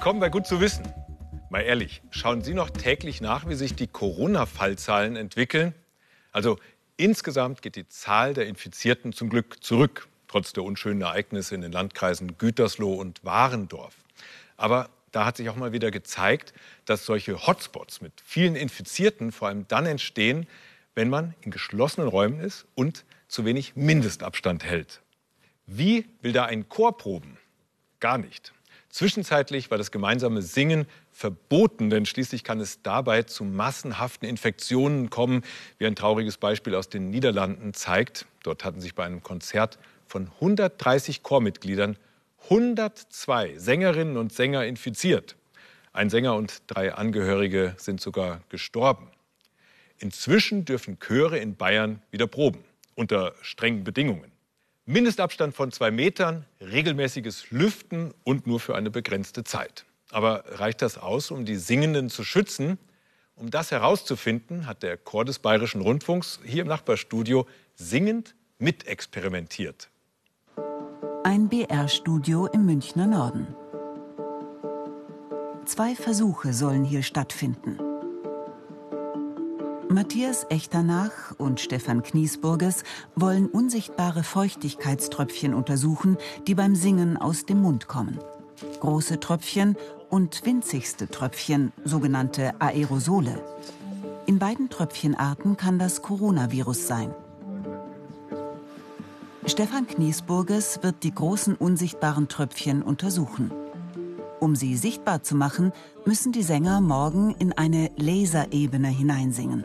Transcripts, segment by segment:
Willkommen bei Gut zu wissen. Mal ehrlich, schauen Sie noch täglich nach, wie sich die Corona-Fallzahlen entwickeln? Also insgesamt geht die Zahl der Infizierten zum Glück zurück, trotz der unschönen Ereignisse in den Landkreisen Gütersloh und Warendorf. Aber da hat sich auch mal wieder gezeigt, dass solche Hotspots mit vielen Infizierten vor allem dann entstehen, wenn man in geschlossenen Räumen ist und zu wenig Mindestabstand hält. Wie will da ein Chor proben? Gar nicht. Zwischenzeitlich war das gemeinsame Singen verboten, denn schließlich kann es dabei zu massenhaften Infektionen kommen, wie ein trauriges Beispiel aus den Niederlanden zeigt. Dort hatten sich bei einem Konzert von 130 Chormitgliedern 102 Sängerinnen und Sänger infiziert. Ein Sänger und drei Angehörige sind sogar gestorben. Inzwischen dürfen Chöre in Bayern wieder proben, unter strengen Bedingungen. Mindestabstand von zwei Metern, regelmäßiges Lüften und nur für eine begrenzte Zeit. Aber reicht das aus, um die Singenden zu schützen? Um das herauszufinden, hat der Chor des Bayerischen Rundfunks hier im Nachbarstudio singend mitexperimentiert. Ein BR-Studio im Münchner Norden. Zwei Versuche sollen hier stattfinden. Matthias Echternach und Stefan Kniesburges wollen unsichtbare Feuchtigkeitströpfchen untersuchen, die beim Singen aus dem Mund kommen. Große Tröpfchen und winzigste Tröpfchen, sogenannte Aerosole. In beiden Tröpfchenarten kann das Coronavirus sein. Stefan Kniesburges wird die großen unsichtbaren Tröpfchen untersuchen. Um sie sichtbar zu machen, müssen die Sänger morgen in eine Laserebene hineinsingen.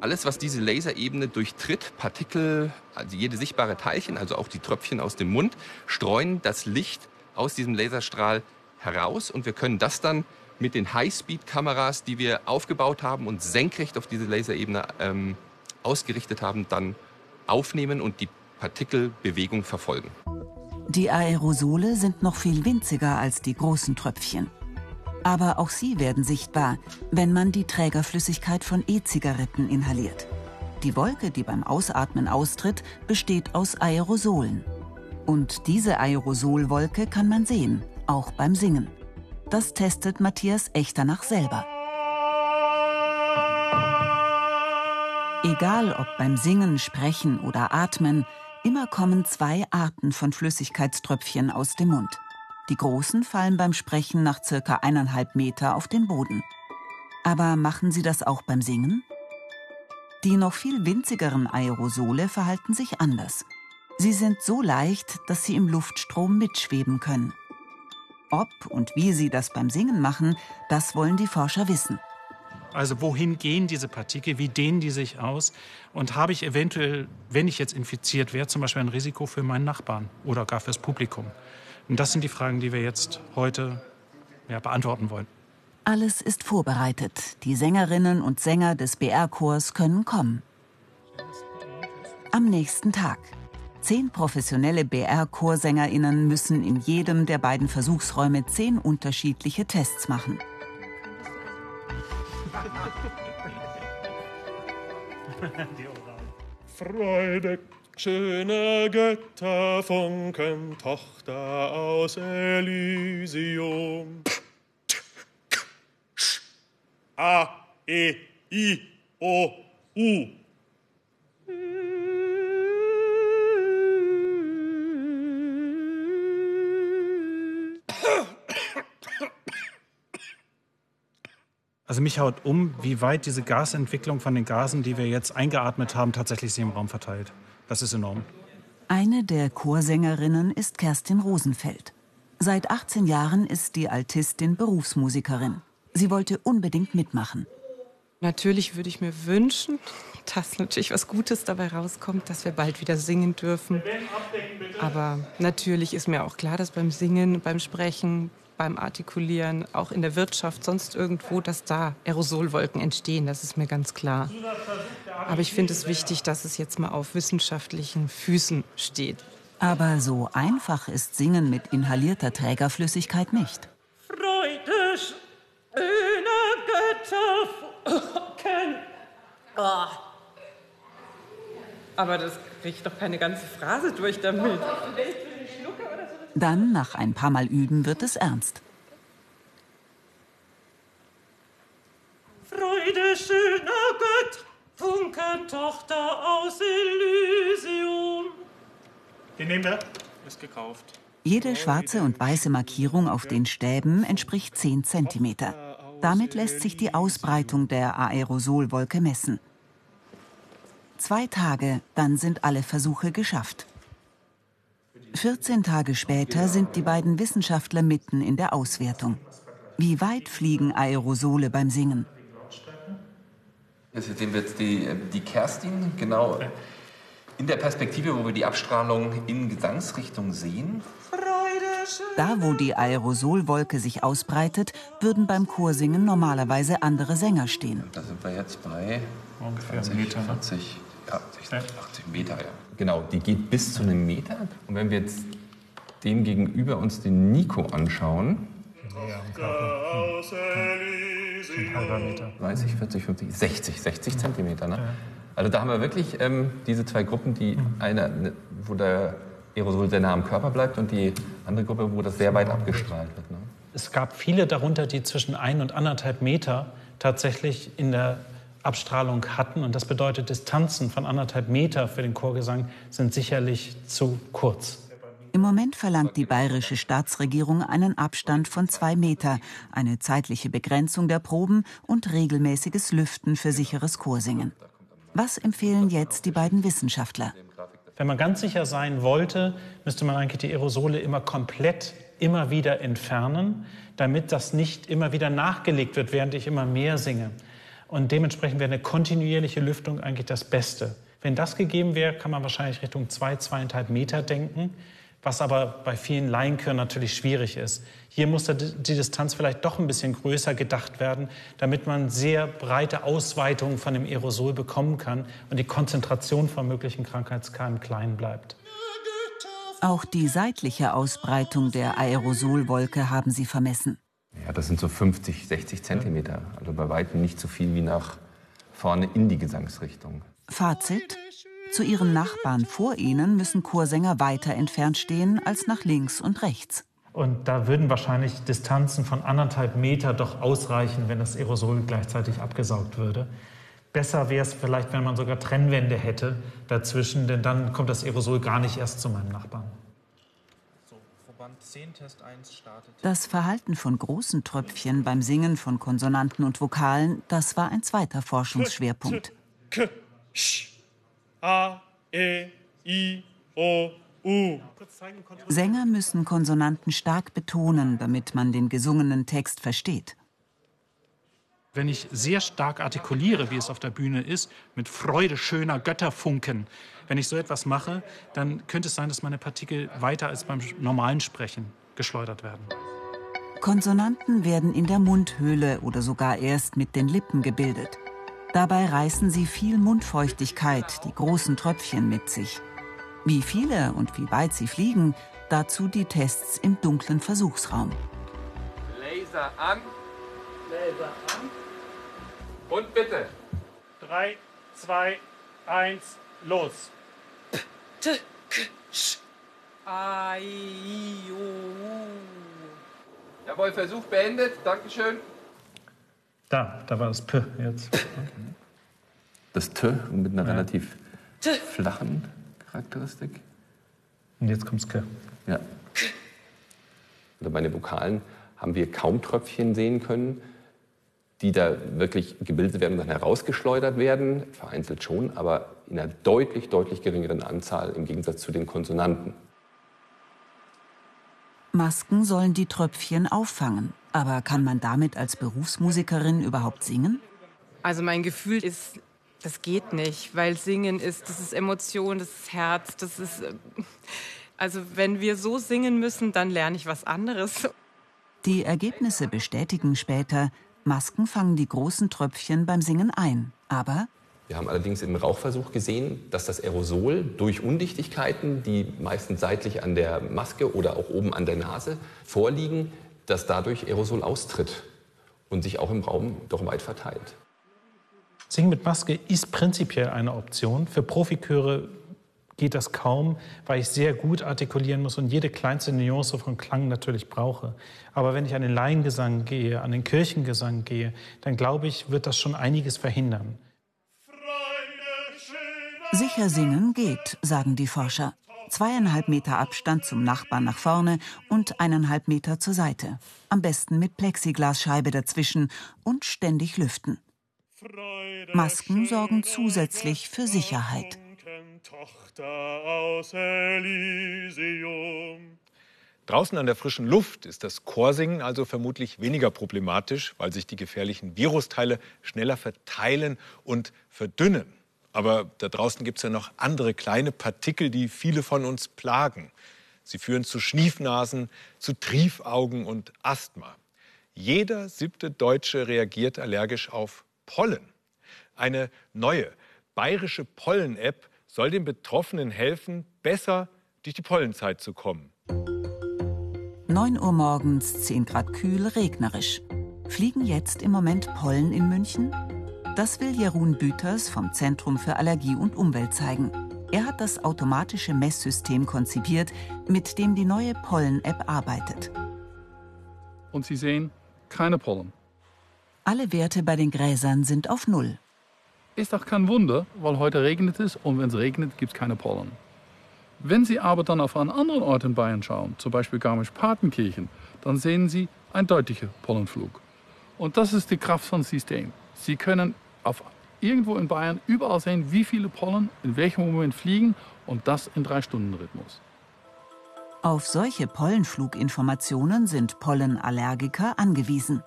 Alles, was diese Laserebene durchtritt, Partikel, also jede sichtbare Teilchen, also auch die Tröpfchen aus dem Mund, streuen das Licht aus diesem Laserstrahl heraus und wir können das dann mit den Highspeed-Kameras, die wir aufgebaut haben und senkrecht auf diese Laserebene ähm, ausgerichtet haben, dann aufnehmen und die Partikelbewegung verfolgen. Die Aerosole sind noch viel winziger als die großen Tröpfchen. Aber auch sie werden sichtbar, wenn man die Trägerflüssigkeit von E-Zigaretten inhaliert. Die Wolke, die beim Ausatmen austritt, besteht aus Aerosolen. Und diese Aerosolwolke kann man sehen, auch beim Singen. Das testet Matthias Echternach selber. Egal ob beim Singen, Sprechen oder Atmen, immer kommen zwei Arten von Flüssigkeitströpfchen aus dem Mund. Die großen fallen beim Sprechen nach circa eineinhalb Meter auf den Boden. Aber machen sie das auch beim Singen? Die noch viel winzigeren Aerosole verhalten sich anders. Sie sind so leicht, dass sie im Luftstrom mitschweben können. Ob und wie sie das beim Singen machen, das wollen die Forscher wissen. Also wohin gehen diese Partikel, wie dehnen die sich aus und habe ich eventuell, wenn ich jetzt infiziert wäre, zum Beispiel ein Risiko für meinen Nachbarn oder gar fürs Publikum? Und das sind die Fragen, die wir jetzt heute ja, beantworten wollen. Alles ist vorbereitet. Die Sängerinnen und Sänger des BR-Chors können kommen. Am nächsten Tag. Zehn professionelle BR-Chorsänger*innen müssen in jedem der beiden Versuchsräume zehn unterschiedliche Tests machen. Freude, schöne Götterfunken, Tochter aus Elysium. A, E, I, O, U. Also mich haut um, wie weit diese Gasentwicklung von den Gasen, die wir jetzt eingeatmet haben, tatsächlich sich im Raum verteilt. Das ist enorm. Eine der Chorsängerinnen ist Kerstin Rosenfeld. Seit 18 Jahren ist die Altistin Berufsmusikerin. Sie wollte unbedingt mitmachen. Natürlich würde ich mir wünschen, dass natürlich was Gutes dabei rauskommt, dass wir bald wieder singen dürfen. Aber natürlich ist mir auch klar, dass beim Singen, beim Sprechen, beim Artikulieren, auch in der Wirtschaft, sonst irgendwo, dass da Aerosolwolken entstehen. Das ist mir ganz klar. Aber ich finde es wichtig, dass es jetzt mal auf wissenschaftlichen Füßen steht. Aber so einfach ist Singen mit inhalierter Trägerflüssigkeit nicht. Freude, schöne Götterfunken. Oh. Aber das kriegt doch keine ganze Phrase durch damit. Dann, nach ein paar Mal üben, wird es ernst. Freude schöner Gott, Funkentochter aus Elysium. Den nehmen wir. Ist gekauft. Jede schwarze und weiße Markierung auf den Stäben entspricht 10 cm. Damit lässt sich die Ausbreitung der Aerosolwolke messen. Zwei Tage, dann sind alle Versuche geschafft. 14 Tage später sind die beiden Wissenschaftler mitten in der Auswertung. Wie weit fliegen Aerosole beim Singen? Jetzt sehen wir jetzt die, äh, die Kerstin, genau in der Perspektive, wo wir die Abstrahlung in Gesangsrichtung sehen. Da, wo die Aerosolwolke sich ausbreitet, würden beim Chorsingen normalerweise andere Sänger stehen. Da sind wir jetzt bei ungefähr 20, Meter. Ne? 40. Ja, 60, 80 Meter, ja. Genau, die geht bis zu einem Meter. Und wenn wir jetzt den gegenüber uns den Nico anschauen. Ja, Meter. 30, 40, 50, 60, 60 Zentimeter. Ne? Ja. Also da haben wir wirklich ähm, diese zwei Gruppen, die mhm. eine, ne, wo der Aerosol sehr nah am Körper bleibt und die andere Gruppe, wo das sehr weit abgestrahlt wird. Ne? Es gab viele darunter, die zwischen ein und anderthalb Meter tatsächlich in der Abstrahlung hatten. Und das bedeutet, Distanzen von anderthalb Meter für den Chorgesang sind sicherlich zu kurz. Im Moment verlangt die bayerische Staatsregierung einen Abstand von zwei Meter, eine zeitliche Begrenzung der Proben und regelmäßiges Lüften für sicheres Chorsingen. Was empfehlen jetzt die beiden Wissenschaftler? Wenn man ganz sicher sein wollte, müsste man eigentlich die Aerosole immer komplett immer wieder entfernen, damit das nicht immer wieder nachgelegt wird, während ich immer mehr singe. Und dementsprechend wäre eine kontinuierliche Lüftung eigentlich das Beste. Wenn das gegeben wäre, kann man wahrscheinlich Richtung zwei, zweieinhalb Meter denken, was aber bei vielen Laienchören natürlich schwierig ist. Hier muss die Distanz vielleicht doch ein bisschen größer gedacht werden, damit man sehr breite Ausweitungen von dem Aerosol bekommen kann und die Konzentration von möglichen Krankheitskeimen klein bleibt. Auch die seitliche Ausbreitung der Aerosolwolke haben sie vermessen. Ja, das sind so 50, 60 Zentimeter. Also bei weitem nicht so viel wie nach vorne in die Gesangsrichtung. Fazit: Zu ihren Nachbarn vor ihnen müssen Chorsänger weiter entfernt stehen als nach links und rechts. Und da würden wahrscheinlich Distanzen von anderthalb Meter doch ausreichen, wenn das Aerosol gleichzeitig abgesaugt würde. Besser wäre es vielleicht, wenn man sogar Trennwände hätte dazwischen, denn dann kommt das Aerosol gar nicht erst zu meinem Nachbarn. Das Verhalten von großen Tröpfchen beim Singen von Konsonanten und Vokalen, das war ein zweiter Forschungsschwerpunkt. K, Sch, A, E, I, O, U. Sänger müssen Konsonanten stark betonen, damit man den gesungenen Text versteht. Wenn ich sehr stark artikuliere, wie es auf der Bühne ist, mit Freude schöner Götterfunken, wenn ich so etwas mache, dann könnte es sein, dass meine Partikel weiter als beim normalen Sprechen geschleudert werden. Konsonanten werden in der Mundhöhle oder sogar erst mit den Lippen gebildet. Dabei reißen sie viel Mundfeuchtigkeit, die großen Tröpfchen, mit sich. Wie viele und wie weit sie fliegen, dazu die Tests im dunklen Versuchsraum. Laser an. Und bitte. Drei, zwei, eins, los. Ai, i, o, u. Jawohl, Versuch beendet. Dankeschön. Da, da war das P jetzt. Das T mit einer relativ flachen Charakteristik. Und jetzt kommt's K. Ja. Also bei den Vokalen haben wir kaum Tröpfchen sehen können, die da wirklich gebildet werden und dann herausgeschleudert werden. Vereinzelt schon, aber in einer deutlich, deutlich geringeren Anzahl im Gegensatz zu den Konsonanten. Masken sollen die Tröpfchen auffangen. Aber kann man damit als Berufsmusikerin überhaupt singen? Also mein Gefühl ist, das geht nicht, weil Singen ist, das ist Emotion, das ist Herz, das ist. äh, Also wenn wir so singen müssen, dann lerne ich was anderes. Die Ergebnisse bestätigen später, Masken fangen die großen Tröpfchen beim Singen ein. Aber Wir haben allerdings im Rauchversuch gesehen, dass das Aerosol durch Undichtigkeiten, die meistens seitlich an der Maske oder auch oben an der Nase vorliegen, dass dadurch Aerosol austritt und sich auch im Raum doch weit verteilt. Singen mit Maske ist prinzipiell eine Option. Für Profiköre geht das kaum, weil ich sehr gut artikulieren muss und jede kleinste Nuance von Klang natürlich brauche. Aber wenn ich an den Laiengesang gehe, an den Kirchengesang gehe, dann glaube ich, wird das schon einiges verhindern. Sicher singen geht, sagen die Forscher. Zweieinhalb Meter Abstand zum Nachbarn nach vorne und eineinhalb Meter zur Seite. Am besten mit Plexiglasscheibe dazwischen und ständig lüften. Masken sorgen zusätzlich für Sicherheit. Draußen an der frischen Luft ist das Chorsingen also vermutlich weniger problematisch, weil sich die gefährlichen Virusteile schneller verteilen und verdünnen. Aber da draußen gibt es ja noch andere kleine Partikel, die viele von uns plagen. Sie führen zu Schniefnasen, zu Triefaugen und Asthma. Jeder siebte Deutsche reagiert allergisch auf Pollen. Eine neue bayerische Pollen-App soll den Betroffenen helfen, besser durch die Pollenzeit zu kommen. 9 Uhr morgens, 10 Grad kühl, regnerisch. Fliegen jetzt im Moment Pollen in München? Das will Jeroen Büters vom Zentrum für Allergie und Umwelt zeigen. Er hat das automatische Messsystem konzipiert, mit dem die neue Pollen-App arbeitet. Und Sie sehen keine Pollen. Alle Werte bei den Gräsern sind auf Null. Ist doch kein Wunder, weil heute regnet es und wenn es regnet, gibt es keine Pollen. Wenn Sie aber dann auf einen anderen Ort in Bayern schauen, zum Beispiel Garmisch-Partenkirchen, dann sehen Sie einen deutlichen Pollenflug. Und das ist die Kraft von System. Sie können auf irgendwo in Bayern überall sehen, wie viele Pollen in welchem Moment fliegen und das in drei Stunden Rhythmus. Auf solche Pollenfluginformationen sind Pollenallergiker angewiesen.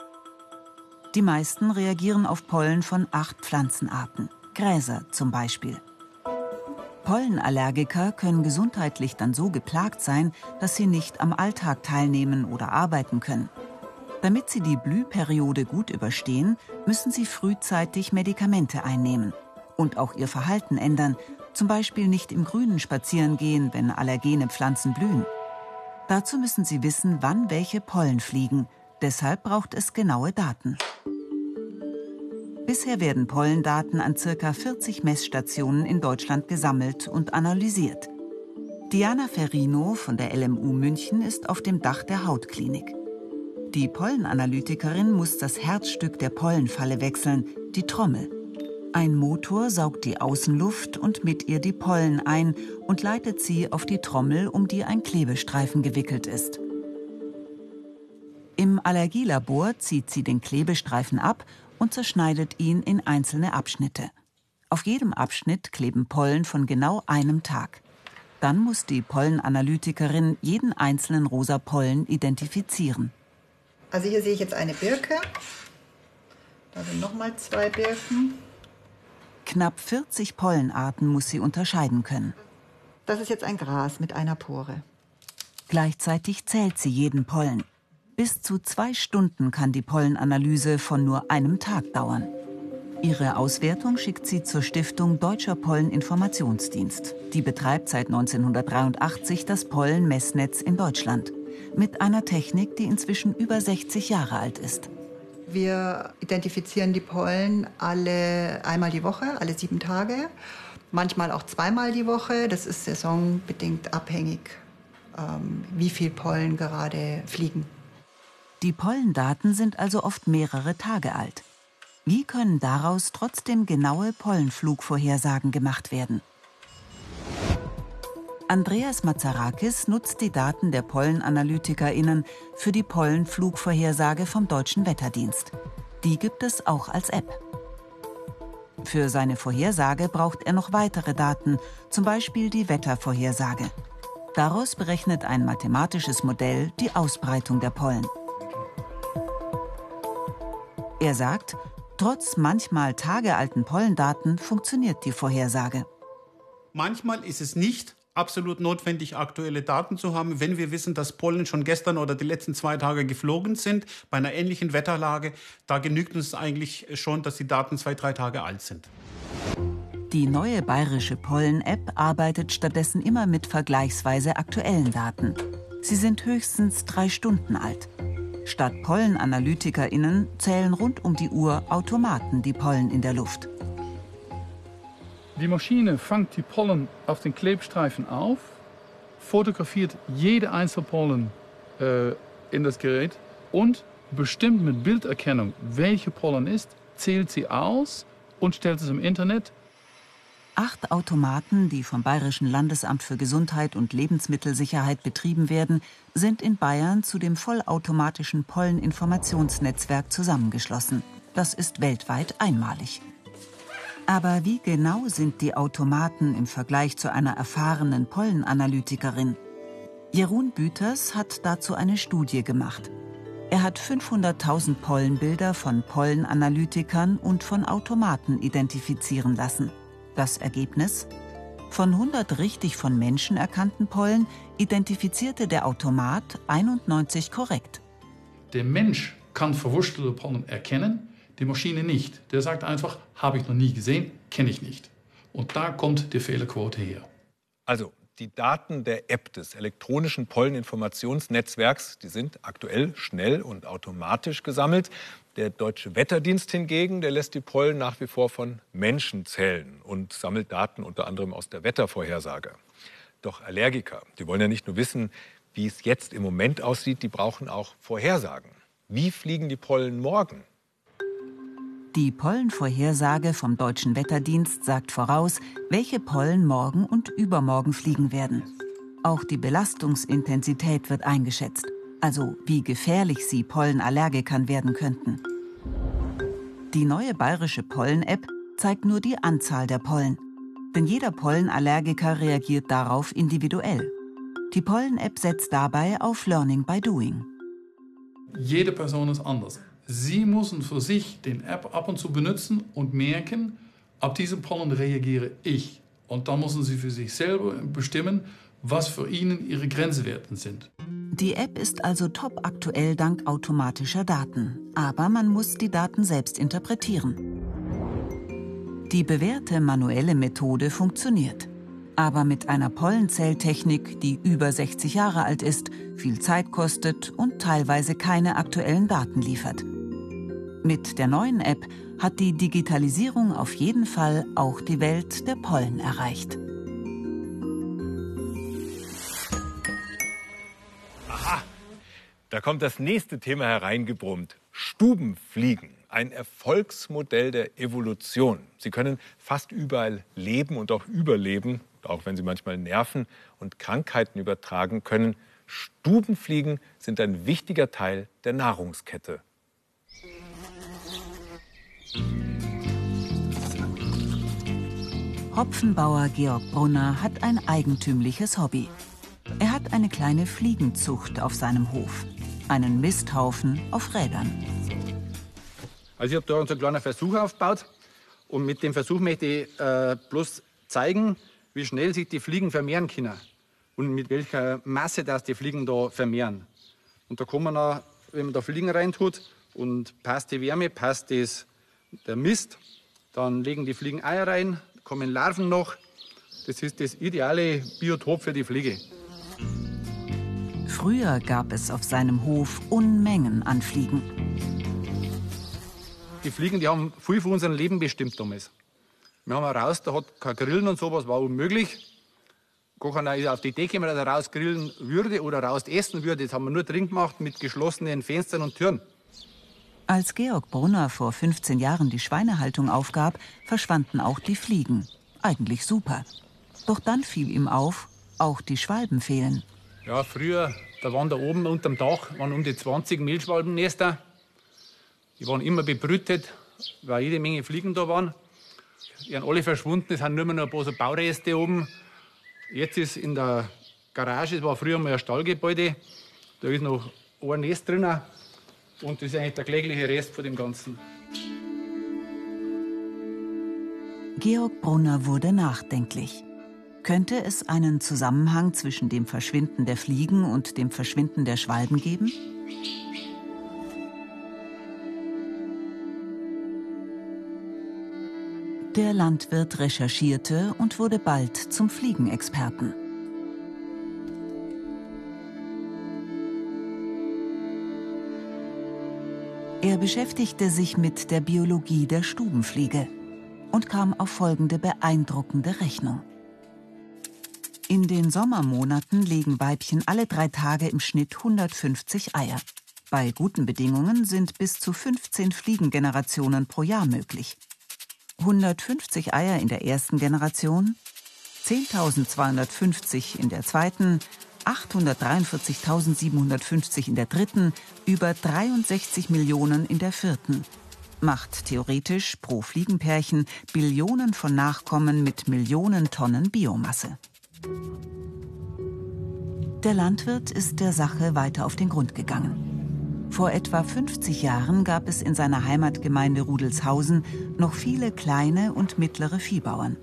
Die meisten reagieren auf Pollen von acht Pflanzenarten, Gräser zum Beispiel. Pollenallergiker können gesundheitlich dann so geplagt sein, dass sie nicht am Alltag teilnehmen oder arbeiten können. Damit sie die Blühperiode gut überstehen, müssen sie frühzeitig Medikamente einnehmen und auch ihr Verhalten ändern, zum Beispiel nicht im Grünen spazieren gehen, wenn allergene Pflanzen blühen. Dazu müssen sie wissen, wann welche Pollen fliegen. Deshalb braucht es genaue Daten. Bisher werden Pollendaten an ca. 40 Messstationen in Deutschland gesammelt und analysiert. Diana Ferrino von der LMU München ist auf dem Dach der Hautklinik. Die Pollenanalytikerin muss das Herzstück der Pollenfalle wechseln, die Trommel. Ein Motor saugt die Außenluft und mit ihr die Pollen ein und leitet sie auf die Trommel, um die ein Klebestreifen gewickelt ist. Im Allergielabor zieht sie den Klebestreifen ab und zerschneidet ihn in einzelne Abschnitte. Auf jedem Abschnitt kleben Pollen von genau einem Tag. Dann muss die Pollenanalytikerin jeden einzelnen rosa Pollen identifizieren. Also hier sehe ich jetzt eine Birke. Da sind nochmal zwei Birken. Knapp 40 Pollenarten muss sie unterscheiden können. Das ist jetzt ein Gras mit einer Pore. Gleichzeitig zählt sie jeden Pollen. Bis zu zwei Stunden kann die Pollenanalyse von nur einem Tag dauern. Ihre Auswertung schickt sie zur Stiftung Deutscher Polleninformationsdienst. Die betreibt seit 1983 das Pollenmessnetz in Deutschland. Mit einer Technik, die inzwischen über 60 Jahre alt ist. Wir identifizieren die Pollen alle einmal die Woche, alle sieben Tage. Manchmal auch zweimal die Woche. Das ist saisonbedingt abhängig, ähm, wie viel Pollen gerade fliegen. Die Pollendaten sind also oft mehrere Tage alt. Wie können daraus trotzdem genaue Pollenflugvorhersagen gemacht werden? Andreas Mazarakis nutzt die Daten der PollenanalytikerInnen für die Pollenflugvorhersage vom Deutschen Wetterdienst. Die gibt es auch als App. Für seine Vorhersage braucht er noch weitere Daten, zum Beispiel die Wettervorhersage. Daraus berechnet ein mathematisches Modell die Ausbreitung der Pollen. Er sagt, trotz manchmal tagealten Pollendaten funktioniert die Vorhersage. Manchmal ist es nicht absolut notwendig, aktuelle Daten zu haben, wenn wir wissen, dass Pollen schon gestern oder die letzten zwei Tage geflogen sind, bei einer ähnlichen Wetterlage. Da genügt uns eigentlich schon, dass die Daten zwei, drei Tage alt sind. Die neue bayerische Pollen-App arbeitet stattdessen immer mit vergleichsweise aktuellen Daten. Sie sind höchstens drei Stunden alt. Statt PollenanalytikerInnen zählen rund um die Uhr Automaten die Pollen in der Luft. Die Maschine fängt die Pollen auf den Klebstreifen auf, fotografiert jede einzelne Pollen äh, in das Gerät und bestimmt mit Bilderkennung, welche Pollen ist, zählt sie aus und stellt es im Internet. Acht Automaten, die vom Bayerischen Landesamt für Gesundheit und Lebensmittelsicherheit betrieben werden, sind in Bayern zu dem vollautomatischen Polleninformationsnetzwerk zusammengeschlossen. Das ist weltweit einmalig. Aber wie genau sind die Automaten im Vergleich zu einer erfahrenen Pollenanalytikerin? Jeroen Büters hat dazu eine Studie gemacht. Er hat 500.000 Pollenbilder von Pollenanalytikern und von Automaten identifizieren lassen. Das Ergebnis? Von 100 richtig von Menschen erkannten Pollen identifizierte der Automat 91 korrekt. Der Mensch kann verwurstelte Pollen erkennen, die Maschine nicht. Der sagt einfach, habe ich noch nie gesehen, kenne ich nicht. Und da kommt die Fehlerquote her. Also die Daten der App des elektronischen Polleninformationsnetzwerks, die sind aktuell schnell und automatisch gesammelt. Der Deutsche Wetterdienst hingegen, der lässt die Pollen nach wie vor von Menschen zählen und sammelt Daten unter anderem aus der Wettervorhersage. Doch Allergiker, die wollen ja nicht nur wissen, wie es jetzt im Moment aussieht, die brauchen auch Vorhersagen. Wie fliegen die Pollen morgen? Die Pollenvorhersage vom Deutschen Wetterdienst sagt voraus, welche Pollen morgen und übermorgen fliegen werden. Auch die Belastungsintensität wird eingeschätzt, also wie gefährlich sie Pollenallergikern werden könnten. Die neue bayerische Pollen-App zeigt nur die Anzahl der Pollen. Denn jeder Pollenallergiker reagiert darauf individuell. Die Pollen-App setzt dabei auf Learning by Doing. Jede Person ist anders. Sie müssen für sich den App ab und zu benutzen und merken, ab diesem Pollen reagiere ich. Und dann müssen Sie für sich selber bestimmen, was für Ihnen Ihre Grenzwerten sind. Die App ist also top aktuell dank automatischer Daten. Aber man muss die Daten selbst interpretieren. Die bewährte manuelle Methode funktioniert. Aber mit einer Pollenzelltechnik, die über 60 Jahre alt ist, viel Zeit kostet und teilweise keine aktuellen Daten liefert. Mit der neuen App hat die Digitalisierung auf jeden Fall auch die Welt der Pollen erreicht. Da kommt das nächste Thema hereingebrummt. Stubenfliegen, ein Erfolgsmodell der Evolution. Sie können fast überall leben und auch überleben, auch wenn sie manchmal Nerven und Krankheiten übertragen können. Stubenfliegen sind ein wichtiger Teil der Nahrungskette. Hopfenbauer Georg Brunner hat ein eigentümliches Hobby. Er hat eine kleine Fliegenzucht auf seinem Hof. Einen Misthaufen auf Rädern. Also ich habe da uns einen kleinen Versuch aufgebaut. Und mit dem Versuch möchte ich äh, bloß zeigen, wie schnell sich die Fliegen vermehren können. Und mit welcher Masse das die Fliegen da vermehren. Und da kann man, wenn man da Fliegen reintut und passt die Wärme, passt das, der Mist, dann legen die Fliegen Eier rein, kommen Larven noch. Das ist das ideale Biotop für die Fliege. Früher gab es auf seinem Hof Unmengen an Fliegen. Die Fliegen, die haben viel von unserem Leben bestimmt damals. Wir haben raus, da hat kein Grillen und sowas, war unmöglich. Gar keiner ist auf die Idee gekommen, dass er raus grillen würde oder raus essen würde. Das haben wir nur drin gemacht mit geschlossenen Fenstern und Türen. Als Georg Brunner vor 15 Jahren die Schweinehaltung aufgab, verschwanden auch die Fliegen. Eigentlich super. Doch dann fiel ihm auf, auch die Schwalben fehlen. Ja, früher, da waren da oben unterm Dach waren um die 20 Mehlschwalbennester. Die waren immer bebrütet, weil jede Menge Fliegen da waren. Die sind alle verschwunden, es sind nur noch ein paar so Baureste oben. Jetzt ist in der Garage, es war früher mal ein Stallgebäude, da ist noch ein Nest drin. Und das ist eigentlich der klägliche Rest von dem Ganzen. Georg Brunner wurde nachdenklich. Könnte es einen Zusammenhang zwischen dem Verschwinden der Fliegen und dem Verschwinden der Schwalben geben? Der Landwirt recherchierte und wurde bald zum Fliegenexperten. Er beschäftigte sich mit der Biologie der Stubenfliege. und kam auf folgende beeindruckende Rechnung. In den Sommermonaten legen Weibchen alle drei Tage im Schnitt 150 Eier. Bei guten Bedingungen sind bis zu 15 Fliegengenerationen pro Jahr möglich. 150 Eier in der ersten Generation, 10.250 in der zweiten, 843.750 in der dritten, über 63 Millionen in der vierten. Macht theoretisch pro Fliegenpärchen Billionen von Nachkommen mit Millionen Tonnen Biomasse. Der Landwirt ist der Sache weiter auf den Grund gegangen. Vor etwa 50 Jahren gab es in seiner Heimatgemeinde Rudelshausen noch viele kleine und mittlere Viehbauern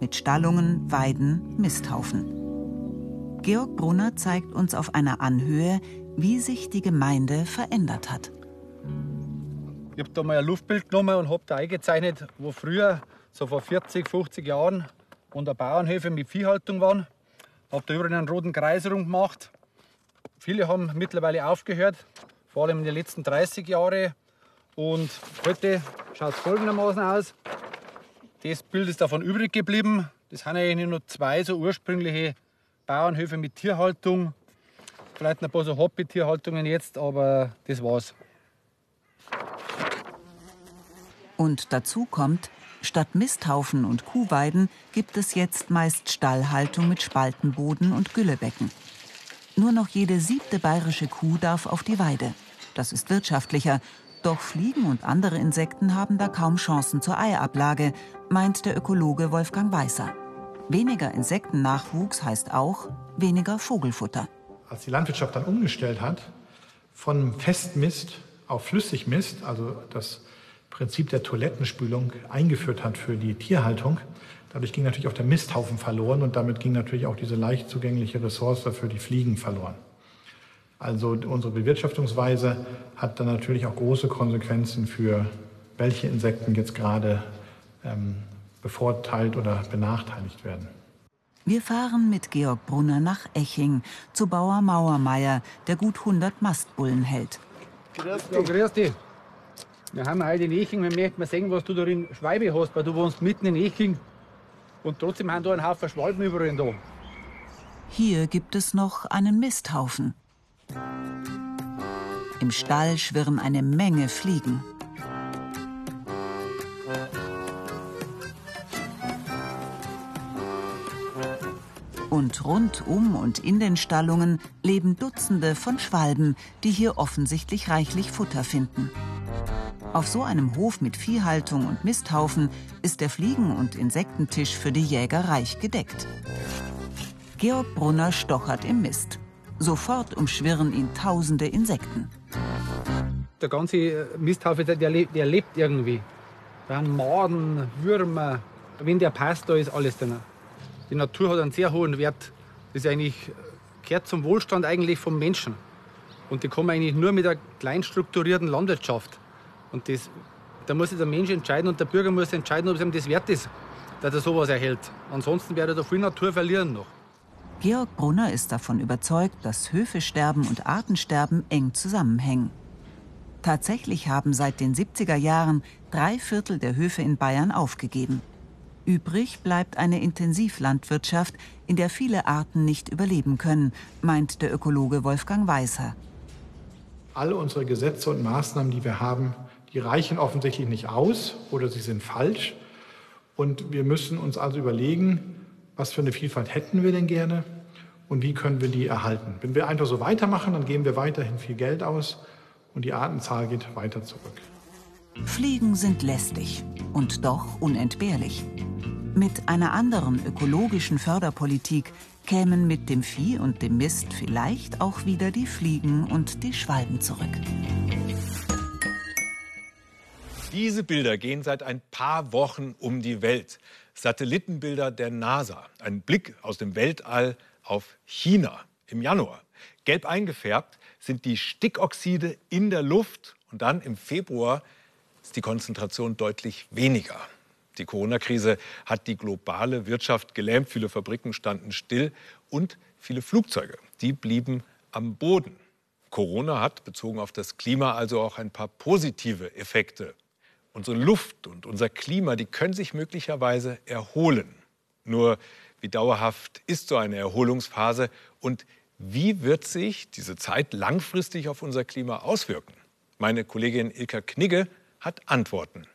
mit Stallungen, Weiden, Misthaufen. Georg Brunner zeigt uns auf einer Anhöhe, wie sich die Gemeinde verändert hat. Ich habe da mal ein Luftbild genommen und habe da eingezeichnet, wo früher, so vor 40, 50 Jahren, unter Bauernhöfe mit Viehhaltung waren. Habe da überall einen roten Kreis rumgemacht. Viele haben mittlerweile aufgehört, vor allem in den letzten 30 Jahren. Und heute schaut es folgendermaßen aus. Das Bild ist davon übrig geblieben. Das sind eigentlich nur zwei so ursprüngliche Bauernhöfe mit Tierhaltung. Vielleicht ein paar so Hobby-Tierhaltungen jetzt, aber das war's. Und dazu kommt, statt Misthaufen und Kuhweiden gibt es jetzt meist Stallhaltung mit Spaltenboden und Güllebecken. Nur noch jede siebte bayerische Kuh darf auf die Weide. Das ist wirtschaftlicher. Doch Fliegen und andere Insekten haben da kaum Chancen zur Eiablage, meint der Ökologe Wolfgang Weißer. Weniger Insektennachwuchs heißt auch weniger Vogelfutter. Als die Landwirtschaft dann umgestellt hat, von Festmist auf Flüssigmist, also das Prinzip der Toilettenspülung eingeführt hat für die Tierhaltung. Dadurch ging natürlich auch der Misthaufen verloren und damit ging natürlich auch diese leicht zugängliche Ressource für die Fliegen verloren. Also unsere Bewirtschaftungsweise hat dann natürlich auch große Konsequenzen für welche Insekten jetzt gerade ähm, bevorteilt oder benachteiligt werden. Wir fahren mit Georg Brunner nach Eching zu Bauer Mauermeier, der gut 100 Mastbullen hält. Grüß dich. Grüß dich. Wir haben heute in Eching, wir möchten mal sehen, was du da in Schweibe hast, weil du wohnst mitten in Eching. Und trotzdem haben da einen Haufen Schwalben überall da. Hier gibt es noch einen Misthaufen. Im Stall schwirren eine Menge Fliegen. Und rundum und in den Stallungen leben Dutzende von Schwalben, die hier offensichtlich reichlich Futter finden. Auf so einem Hof mit Viehhaltung und Misthaufen ist der Fliegen- und Insektentisch für die Jäger reich gedeckt. Georg Brunner stochert im Mist. Sofort umschwirren ihn tausende Insekten. Der ganze Misthaufe, der, lebt, der lebt irgendwie. Da sind Maden, Würmer. Wenn der passt, da ist alles drin. Die Natur hat einen sehr hohen Wert. Das ist eigentlich, gehört zum Wohlstand eigentlich vom Menschen. Und die kommen eigentlich nur mit einer klein strukturierten Landwirtschaft. Und das, da muss sich der Mensch entscheiden und der Bürger muss entscheiden, ob es ihm das wert ist, dass er sowas erhält. Ansonsten werde er da viel Natur verlieren noch. Georg Brunner ist davon überzeugt, dass Höfesterben und Artensterben eng zusammenhängen. Tatsächlich haben seit den 70er Jahren drei Viertel der Höfe in Bayern aufgegeben. Übrig bleibt eine Intensivlandwirtschaft, in der viele Arten nicht überleben können, meint der Ökologe Wolfgang Weißer. Alle unsere Gesetze und Maßnahmen, die wir haben, die reichen offensichtlich nicht aus oder sie sind falsch. Und wir müssen uns also überlegen, was für eine Vielfalt hätten wir denn gerne und wie können wir die erhalten. Wenn wir einfach so weitermachen, dann geben wir weiterhin viel Geld aus und die Artenzahl geht weiter zurück. Fliegen sind lästig und doch unentbehrlich. Mit einer anderen ökologischen Förderpolitik kämen mit dem Vieh und dem Mist vielleicht auch wieder die Fliegen und die Schwalben zurück. Diese Bilder gehen seit ein paar Wochen um die Welt. Satellitenbilder der NASA. Ein Blick aus dem Weltall auf China im Januar. Gelb eingefärbt sind die Stickoxide in der Luft und dann im Februar ist die Konzentration deutlich weniger. Die Corona-Krise hat die globale Wirtschaft gelähmt. Viele Fabriken standen still und viele Flugzeuge, die blieben am Boden. Corona hat bezogen auf das Klima also auch ein paar positive Effekte. Unsere Luft und unser Klima, die können sich möglicherweise erholen. Nur wie dauerhaft ist so eine Erholungsphase und wie wird sich diese Zeit langfristig auf unser Klima auswirken? Meine Kollegin Ilka Knigge hat Antworten.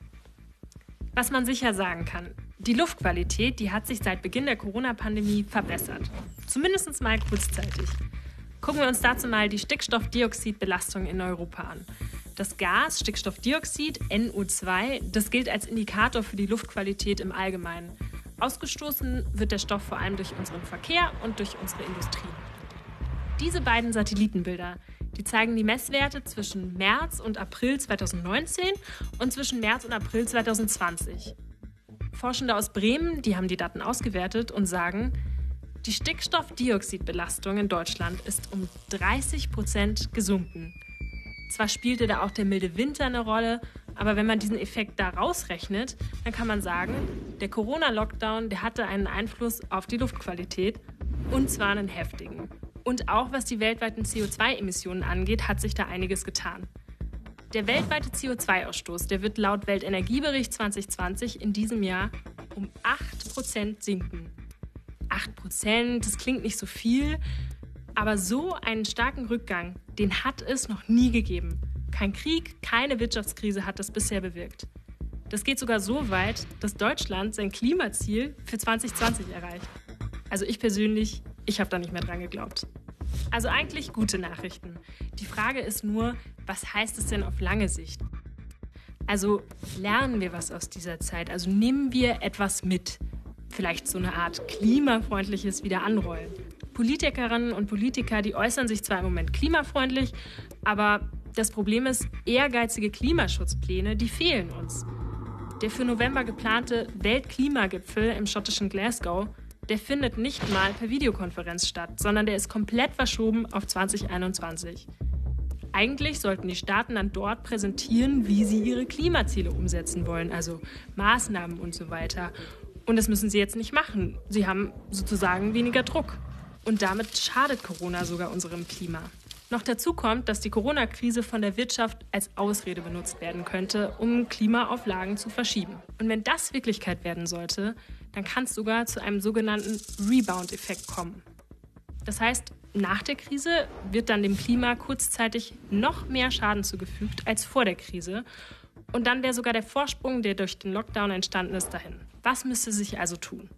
Was man sicher sagen kann, die Luftqualität, die hat sich seit Beginn der Corona-Pandemie verbessert. Zumindest mal kurzzeitig. Gucken wir uns dazu mal die Stickstoffdioxidbelastung in Europa an. Das Gas Stickstoffdioxid, NO2, das gilt als Indikator für die Luftqualität im Allgemeinen. Ausgestoßen wird der Stoff vor allem durch unseren Verkehr und durch unsere Industrie. Diese beiden Satellitenbilder, die zeigen die Messwerte zwischen März und April 2019 und zwischen März und April 2020. Forschende aus Bremen, die haben die Daten ausgewertet und sagen, die Stickstoffdioxidbelastung in Deutschland ist um 30 Prozent gesunken. Zwar spielte da auch der milde Winter eine Rolle, aber wenn man diesen Effekt da rausrechnet, dann kann man sagen, der Corona-Lockdown, der hatte einen Einfluss auf die Luftqualität und zwar einen heftigen. Und auch was die weltweiten CO2-Emissionen angeht, hat sich da einiges getan. Der weltweite CO2-Ausstoß, der wird laut Weltenergiebericht 2020 in diesem Jahr um 8% sinken. 8%, das klingt nicht so viel, aber so einen starken Rückgang, den hat es noch nie gegeben. Kein Krieg, keine Wirtschaftskrise hat das bisher bewirkt. Das geht sogar so weit, dass Deutschland sein Klimaziel für 2020 erreicht. Also ich persönlich, ich habe da nicht mehr dran geglaubt. Also eigentlich gute Nachrichten. Die Frage ist nur, was heißt es denn auf lange Sicht? Also lernen wir was aus dieser Zeit? Also nehmen wir etwas mit? Vielleicht so eine Art klimafreundliches Wiederanrollen. Politikerinnen und Politiker, die äußern sich zwar im Moment klimafreundlich, aber das Problem ist, ehrgeizige Klimaschutzpläne, die fehlen uns. Der für November geplante Weltklimagipfel im schottischen Glasgow, der findet nicht mal per Videokonferenz statt, sondern der ist komplett verschoben auf 2021. Eigentlich sollten die Staaten dann dort präsentieren, wie sie ihre Klimaziele umsetzen wollen, also Maßnahmen und so weiter. Und das müssen sie jetzt nicht machen. Sie haben sozusagen weniger Druck. Und damit schadet Corona sogar unserem Klima. Noch dazu kommt, dass die Corona-Krise von der Wirtschaft als Ausrede benutzt werden könnte, um Klimaauflagen zu verschieben. Und wenn das Wirklichkeit werden sollte, dann kann es sogar zu einem sogenannten Rebound-Effekt kommen. Das heißt, nach der Krise wird dann dem Klima kurzzeitig noch mehr Schaden zugefügt als vor der Krise. Und dann wäre sogar der Vorsprung, der durch den Lockdown entstanden ist, dahin. Was müsste sich also tun?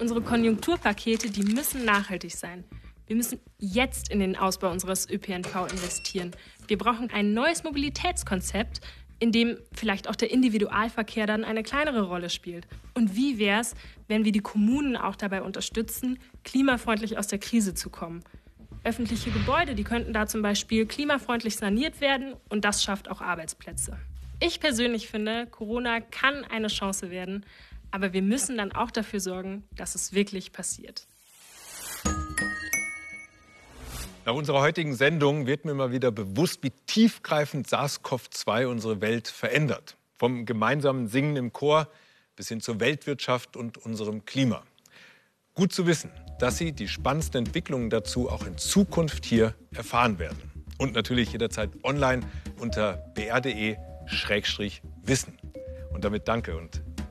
Unsere Konjunkturpakete, die müssen nachhaltig sein. Wir müssen jetzt in den Ausbau unseres ÖPNV investieren. Wir brauchen ein neues Mobilitätskonzept, in dem vielleicht auch der Individualverkehr dann eine kleinere Rolle spielt. Und wie wäre es, wenn wir die Kommunen auch dabei unterstützen, klimafreundlich aus der Krise zu kommen? Öffentliche Gebäude, die könnten da zum Beispiel klimafreundlich saniert werden und das schafft auch Arbeitsplätze. Ich persönlich finde, Corona kann eine Chance werden, aber wir müssen dann auch dafür sorgen, dass es wirklich passiert. Nach unserer heutigen Sendung wird mir mal wieder bewusst, wie tiefgreifend SARS-CoV-2 unsere Welt verändert. Vom gemeinsamen Singen im Chor bis hin zur Weltwirtschaft und unserem Klima. Gut zu wissen, dass Sie die spannendsten Entwicklungen dazu auch in Zukunft hier erfahren werden. Und natürlich jederzeit online unter br.de-wissen. Und damit danke und